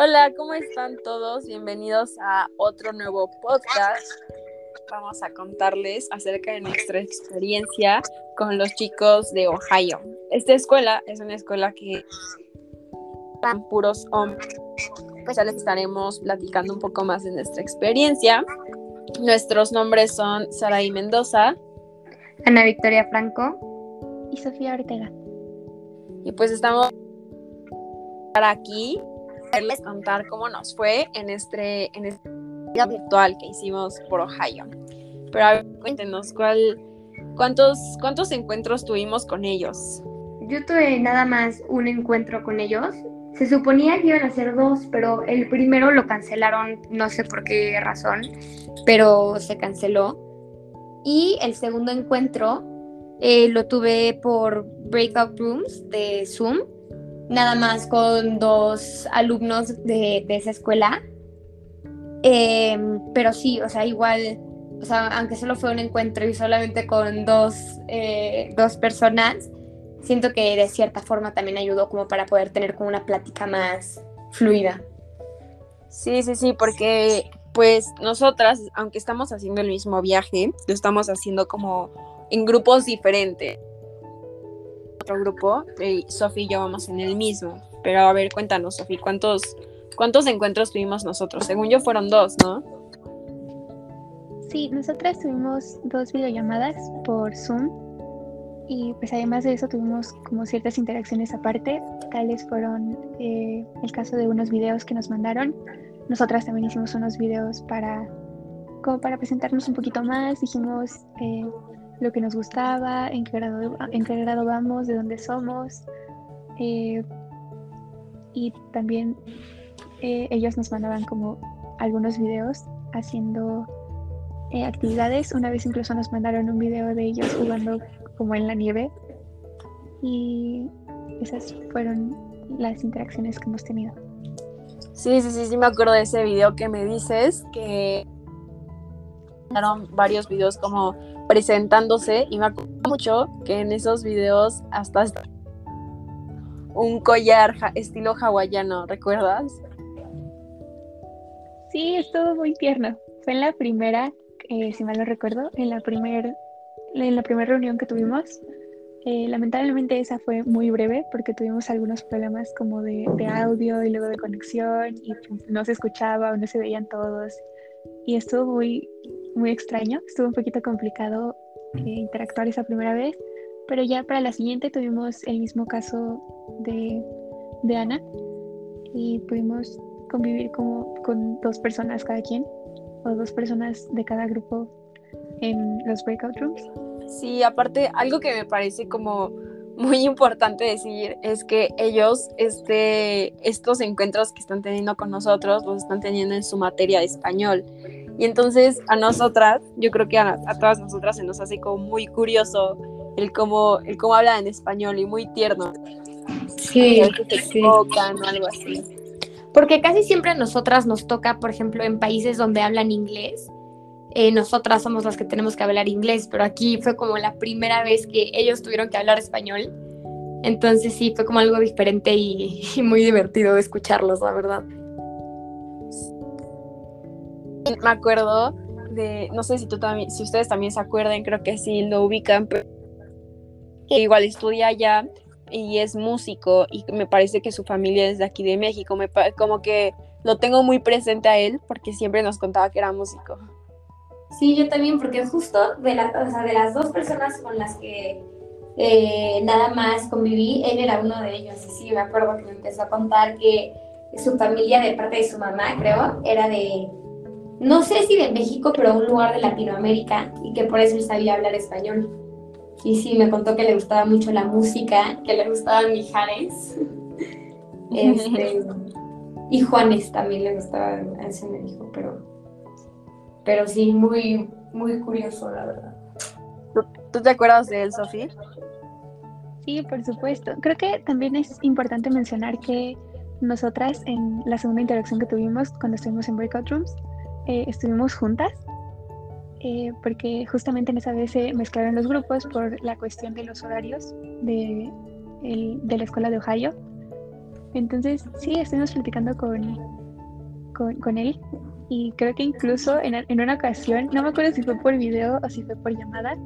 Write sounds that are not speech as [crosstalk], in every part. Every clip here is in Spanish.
Hola, ¿cómo están todos? Bienvenidos a otro nuevo podcast. Vamos a contarles acerca de nuestra experiencia con los chicos de Ohio. Esta escuela es una escuela que están puros hombres. Pues ya les estaremos platicando un poco más de nuestra experiencia. Nuestros nombres son Saraí Mendoza, Ana Victoria Franco y Sofía Ortega. Y pues estamos aquí les contar cómo nos fue en este en día virtual que hicimos por Ohio. Pero a ver, cuéntenos cuál cuántos cuántos encuentros tuvimos con ellos. Yo tuve nada más un encuentro con ellos. Se suponía que iban a ser dos, pero el primero lo cancelaron, no sé por qué razón, pero se canceló. Y el segundo encuentro eh, lo tuve por Breakout Rooms de Zoom nada más con dos alumnos de, esa escuela. Em, pero sí, o sea, igual, o sea, aunque solo fue un encuentro y solamente con dos, eh, dos personas, siento que de cierta forma también ayudó como para poder tener como una plática más fluida. Sí, sí, sí, porque pues nosotras, aunque estamos haciendo el mismo viaje, lo estamos haciendo como en grupos diferentes grupo, y Sofi y yo vamos en el mismo. Pero a ver, cuéntanos, Sofi, ¿cuántos, ¿cuántos encuentros tuvimos nosotros? Según yo fueron dos, ¿no? Sí, nosotras tuvimos dos videollamadas por Zoom y pues además de eso tuvimos como ciertas interacciones aparte, tales fueron eh, el caso de unos videos que nos mandaron. Nosotras también hicimos unos videos para como para presentarnos un poquito más, dijimos eh, lo que nos gustaba, en qué grado, en qué grado vamos, de dónde somos. Eh, y también eh, ellos nos mandaban como algunos videos haciendo eh, actividades. Una vez incluso nos mandaron un video de ellos jugando como en la nieve. Y esas fueron las interacciones que hemos tenido. Sí, sí, sí, sí me acuerdo de ese video que me dices, que varios videos como presentándose y me acuerdo mucho que en esos videos hasta un collar estilo hawaiano, ¿recuerdas? Sí, estuvo muy tierno. Fue en la primera, eh, si mal no recuerdo, en la primera en la primera reunión que tuvimos. Eh, lamentablemente esa fue muy breve porque tuvimos algunos problemas como de, de, audio y luego de conexión y no se escuchaba o no se veían todos. Y estuvo muy, muy extraño, estuvo un poquito complicado eh, interactuar esa primera vez, pero ya para la siguiente tuvimos el mismo caso de, de Ana y pudimos convivir como con dos personas cada quien o dos personas de cada grupo en los breakout rooms. Sí, aparte algo que me parece como muy importante decir es que ellos, este, estos encuentros que están teniendo con nosotros, los están teniendo en su materia de español. Y entonces a nosotras, yo creo que a, todas nosotras se nos hace como muy curioso el cómo, el cómo hablan en español y muy tierno. Sí, sí. o algo así. Porque casi siempre a nosotras nos toca, por ejemplo, en países donde hablan inglés, eh, nosotras somos las que tenemos que hablar inglés, pero aquí fue como la primera vez que ellos tuvieron que hablar español. Entonces sí, fue como algo diferente y, [laughs] y muy divertido escucharlos, la verdad [laughs] me acuerdo de, no sé si tú también, si ustedes también se acuerdan, creo que sí lo ubican, pero igual estudia allá y es músico y me parece que su familia es de aquí de México, como que lo tengo muy presente a él porque siempre nos contaba que era músico. Sí, yo también, porque justo de, la, de las dos personas con las que eh, nada más conviví, él era uno de ellos. Y sí, me acuerdo que me empezó a contar que su familia, de parte de su mamá, creo, era de, no sé si de México, pero un lugar de Latinoamérica y que por eso él sabía hablar español. Y sí, me contó que le gustaba mucho la música, que le gustaban Mijares. [laughs] Este, y Juanes también le gustaba, ese me dijo, pero, pero sí, muy, muy curioso, la verdad. ¿Tú, te acuerdas de él, Sofía? Sí, por supuesto. Creo que también es importante mencionar que nosotras en la segunda interacción que tuvimos cuando estuvimos en Breakout Rooms, eh, estuvimos juntas, eh, porque justamente en esa vez se mezclaron los grupos por la cuestión de los horarios de, de la escuela de Ohio. Entonces, sí, estuvimos platicando con, con, él y creo que incluso en, en, una ocasión, no me acuerdo si fue por video o si fue por llamada,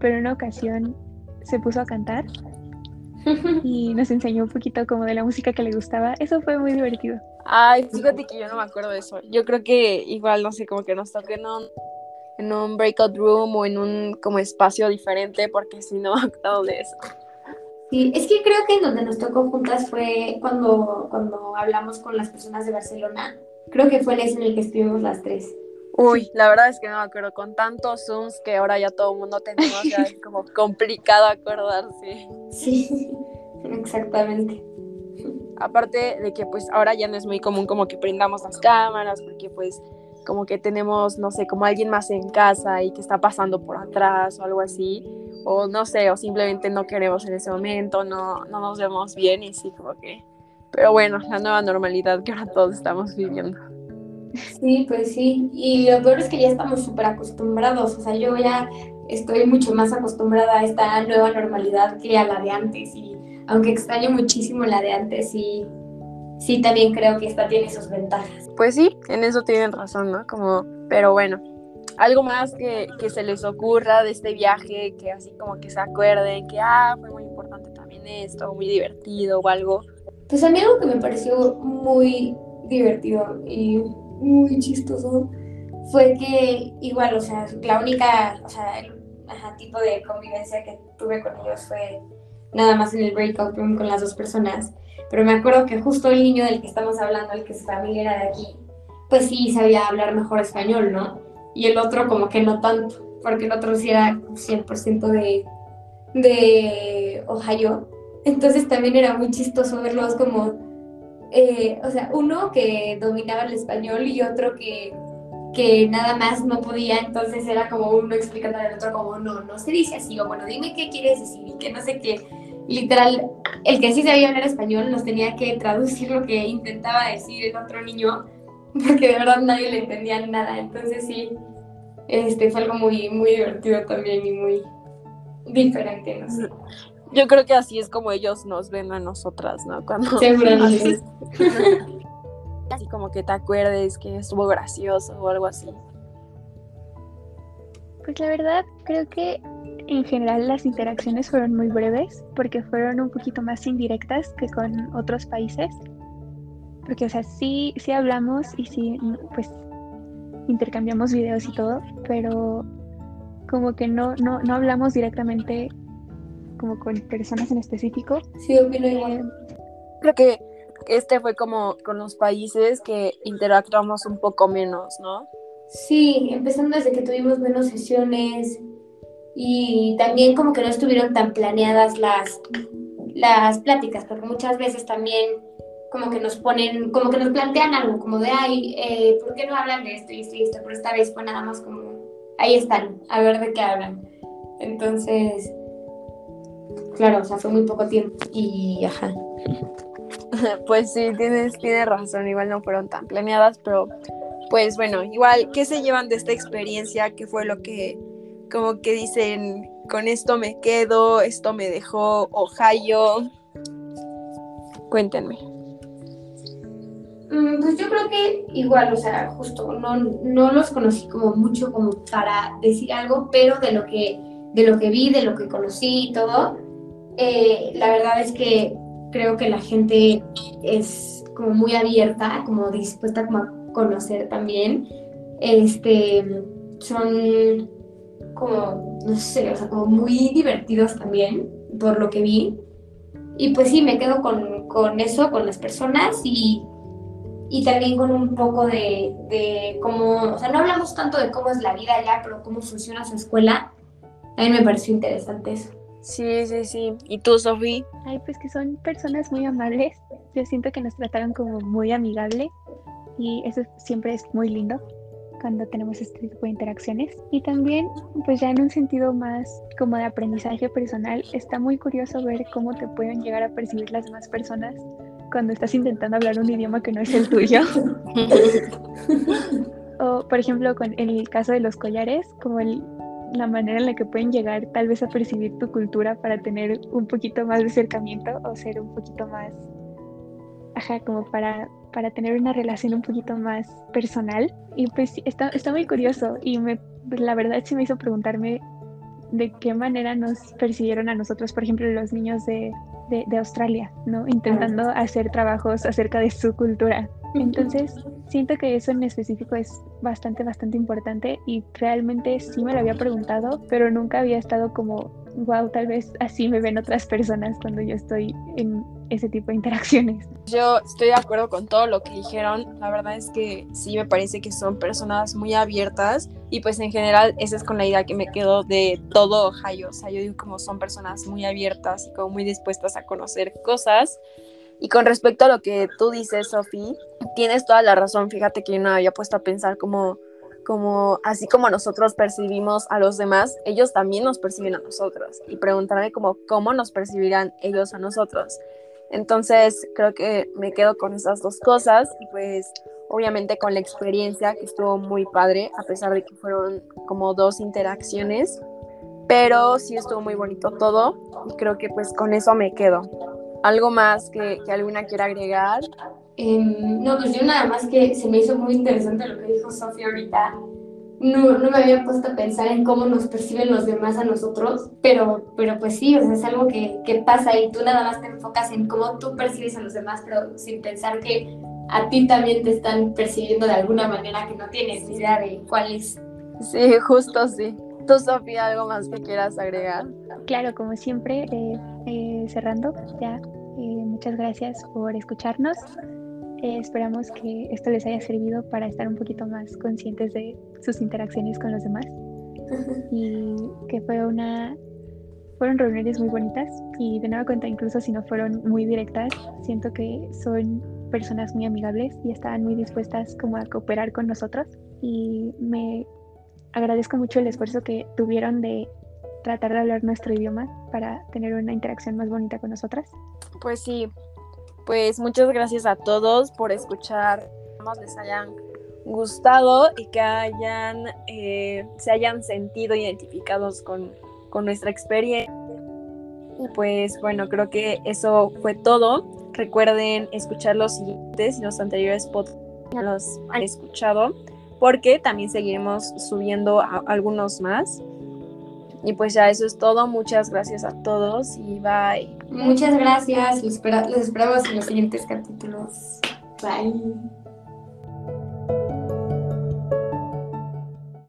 pero en una ocasión se puso a cantar [laughs] y nos enseñó un poquito como de la música que le gustaba. Eso fue muy divertido. Ay, fíjate que yo no me acuerdo de eso. Yo creo que igual, no sé, como que nos toque en un, en un breakout room o en un como espacio diferente, porque si no [laughs] me acuerdo de eso. Sí, es que creo que en donde nos tocó juntas fue cuando, cuando hablamos con las personas de Barcelona. Creo que fue el en el que estuvimos las tres. Uy, la verdad es que no me acuerdo. Con tantos Zooms que ahora ya todo el mundo tenemos, ya es como complicado acordarse. [laughs] Sí, [laughs] exactamente. Aparte de que pues ahora ya no es muy común como que prendamos las cámaras, porque pues como que tenemos, no sé, como alguien más en casa y que está pasando por atrás o algo así, o no sé, o simplemente no queremos en ese momento, no, no nos vemos bien y sí, como que... Pero bueno, la nueva normalidad que ahora todos estamos viviendo. Sí, pues sí. Y lo peor es que ya estamos súper acostumbrados. O sea, yo ya estoy mucho más acostumbrada a esta nueva normalidad que a la de antes. Y aunque extraño muchísimo la de antes, sí, sí también creo que esta tiene sus ventajas. Pues sí, en eso tienen razón, ¿no? Como, pero bueno, algo más que, que se les ocurra de este viaje, que así como que se acuerden que, ah, fue muy importante también esto, muy divertido o algo. Pues a mí algo que me pareció muy divertido y muy chistoso fue que igual, o sea, la única, o sea, el tipo de convivencia que tuve con ellos fue nada más en el breakout room con las dos personas. Pero me acuerdo que justo el niño del que estamos hablando, el que su familia era de aquí, pues sí sabía hablar mejor español, ¿no? Y el otro como que no tanto, porque el otro sí era 100% de, de Ohio. Entonces también era muy chistoso verlos como eh, o sea, uno que dominaba el español y otro que, que nada más no podía, entonces era como uno explicando al otro como, no, no se dice así, o bueno, dime qué quieres decir y que no sé qué. Literal, el que sí sabía hablar español nos tenía que traducir lo que intentaba decir el otro niño, porque de verdad nadie le entendía nada, entonces sí, este fue algo muy, muy divertido también y muy diferente, no sé. Yo creo que así es como ellos nos ven a nosotras, ¿no? Cuando Seguramente. [laughs] [laughs] así como que te acuerdes que estuvo gracioso o algo así. Pues la verdad, creo que en general las interacciones fueron muy breves porque fueron un poquito más indirectas que con otros países. Porque, o sea, sí, sí hablamos y sí, pues, intercambiamos videos y todo, pero como que no, no, no hablamos directamente como con personas en específico. Sí, opino igual. Eh, creo que este fue como con los países que interactuamos un poco menos, ¿no? Sí, empezando desde que tuvimos menos sesiones y también como que no estuvieron tan planeadas las, las pláticas, porque muchas veces también como que nos ponen, como que nos plantean algo, como de, ay, eh, ¿por qué no hablan de esto y esto y esto? Pero esta vez fue nada más como, ahí están, a ver de qué hablan. Entonces, Claro, o sea, fue muy poco tiempo y ajá. [laughs] Pues sí, tienes, tienes razón, igual no fueron tan planeadas, pero pues bueno, igual, ¿qué se llevan de esta experiencia? ¿Qué fue lo que, como que dicen, con esto me quedo, esto me dejó Ohio? Cuéntenme. Mm, pues yo creo que igual, o sea, justo no, no los conocí como mucho como para decir algo, pero de lo que, de lo que vi, de lo que conocí y todo, eh, la verdad es que creo que la gente es como muy abierta, como dispuesta como a conocer también. Este, son como, no sé, o sea, como muy divertidos también, por lo que vi. Y pues sí, me quedo con, con eso, con las personas y, y también con un poco de, de, cómo, o sea, no hablamos tanto de cómo es la vida allá, pero cómo funciona su escuela. A mí me pareció interesante eso. Sí, sí, sí. ¿Y tú, Sofía? Ay, pues que son personas muy amables. Yo siento que nos trataron como muy amigable y eso siempre es muy lindo cuando tenemos este tipo de interacciones. Y también, pues ya en un sentido más como de aprendizaje personal, está muy curioso ver cómo te pueden llegar a percibir las demás personas cuando estás intentando hablar un idioma que no es el tuyo. [laughs] o, por ejemplo, con el caso de los collares, como el la manera en la que pueden llegar tal vez a percibir tu cultura para tener un poquito más de acercamiento o ser un poquito más ajá, como para, para tener una relación un poquito más personal. Y pues está, está muy curioso y me, la verdad sí me hizo preguntarme de qué manera nos percibieron a nosotros, por ejemplo, los niños de, de, Australia, ¿no? Intentando hacer trabajos acerca de su cultura. Entonces, siento que eso en específico es bastante, bastante importante y realmente sí me lo había preguntado, pero nunca había estado como, wow, tal vez así me ven otras personas cuando yo estoy en ese tipo de interacciones. Yo estoy de acuerdo con todo lo que dijeron. La verdad es que sí me parece que son personas muy abiertas y pues en general esa es con la idea que me quedo de todo Ohio. O sea, yo digo como son personas muy abiertas y como muy dispuestas a conocer cosas. Y con respecto a lo que tú dices, Sofi, tienes toda la razón. Fíjate que yo no había puesto a pensar como como así como nosotros percibimos a los demás, ellos también nos perciben a nosotros y preguntarme como cómo nos percibirán ellos a nosotros. Entonces creo que me quedo con esas dos cosas y pues obviamente con la experiencia que estuvo muy padre, a pesar de que fueron como dos interacciones, pero sí estuvo muy bonito todo y creo que pues con eso me quedo. ¿Algo más que, que alguna quiera agregar? Em, no, pues yo nada más que se me hizo muy interesante lo que dijo Sofía ahorita no, no me había puesto a pensar en cómo nos perciben los demás a nosotros, pero, pero pues sí, o sea, es algo que, que pasa y tú nada más te enfocas en cómo tú percibes a los demás, pero sin pensar que a ti también te están percibiendo de alguna manera que no tienes ni idea de cuál es. Sí, justo sí. ¿Tú, Sofía, algo más que quieras agregar? Claro, como siempre, eh, eh, cerrando, ya, eh, muchas gracias por escucharnos. Eh, esperamos que esto les haya servido para estar un poquito más conscientes de sus interacciones con los demás. Y que fue una fueron reuniones muy bonitas. Y de nueva cuenta incluso si no fueron muy directas siento que son personas muy amigables y estaban muy dispuestas como a cooperar con nosotros. Y me agradezco mucho el esfuerzo que tuvieron de tratar de hablar nuestro idioma para tener una interacción más bonita con nosotras. Pues sí, pues muchas gracias a todos por escuchar, les hayan gustado y que hayan, eh, se hayan sentido identificados con, con nuestra experiencia. Y pues bueno, creo que eso fue todo. Recuerden escuchar los siguientes y los anteriores podcasts los han escuchado, porque también seguiremos subiendo algunos más. Y pues ya eso es todo. Muchas gracias a todos y bye. Muchas gracias. Los, esperamos en los siguientes capítulos. Bye.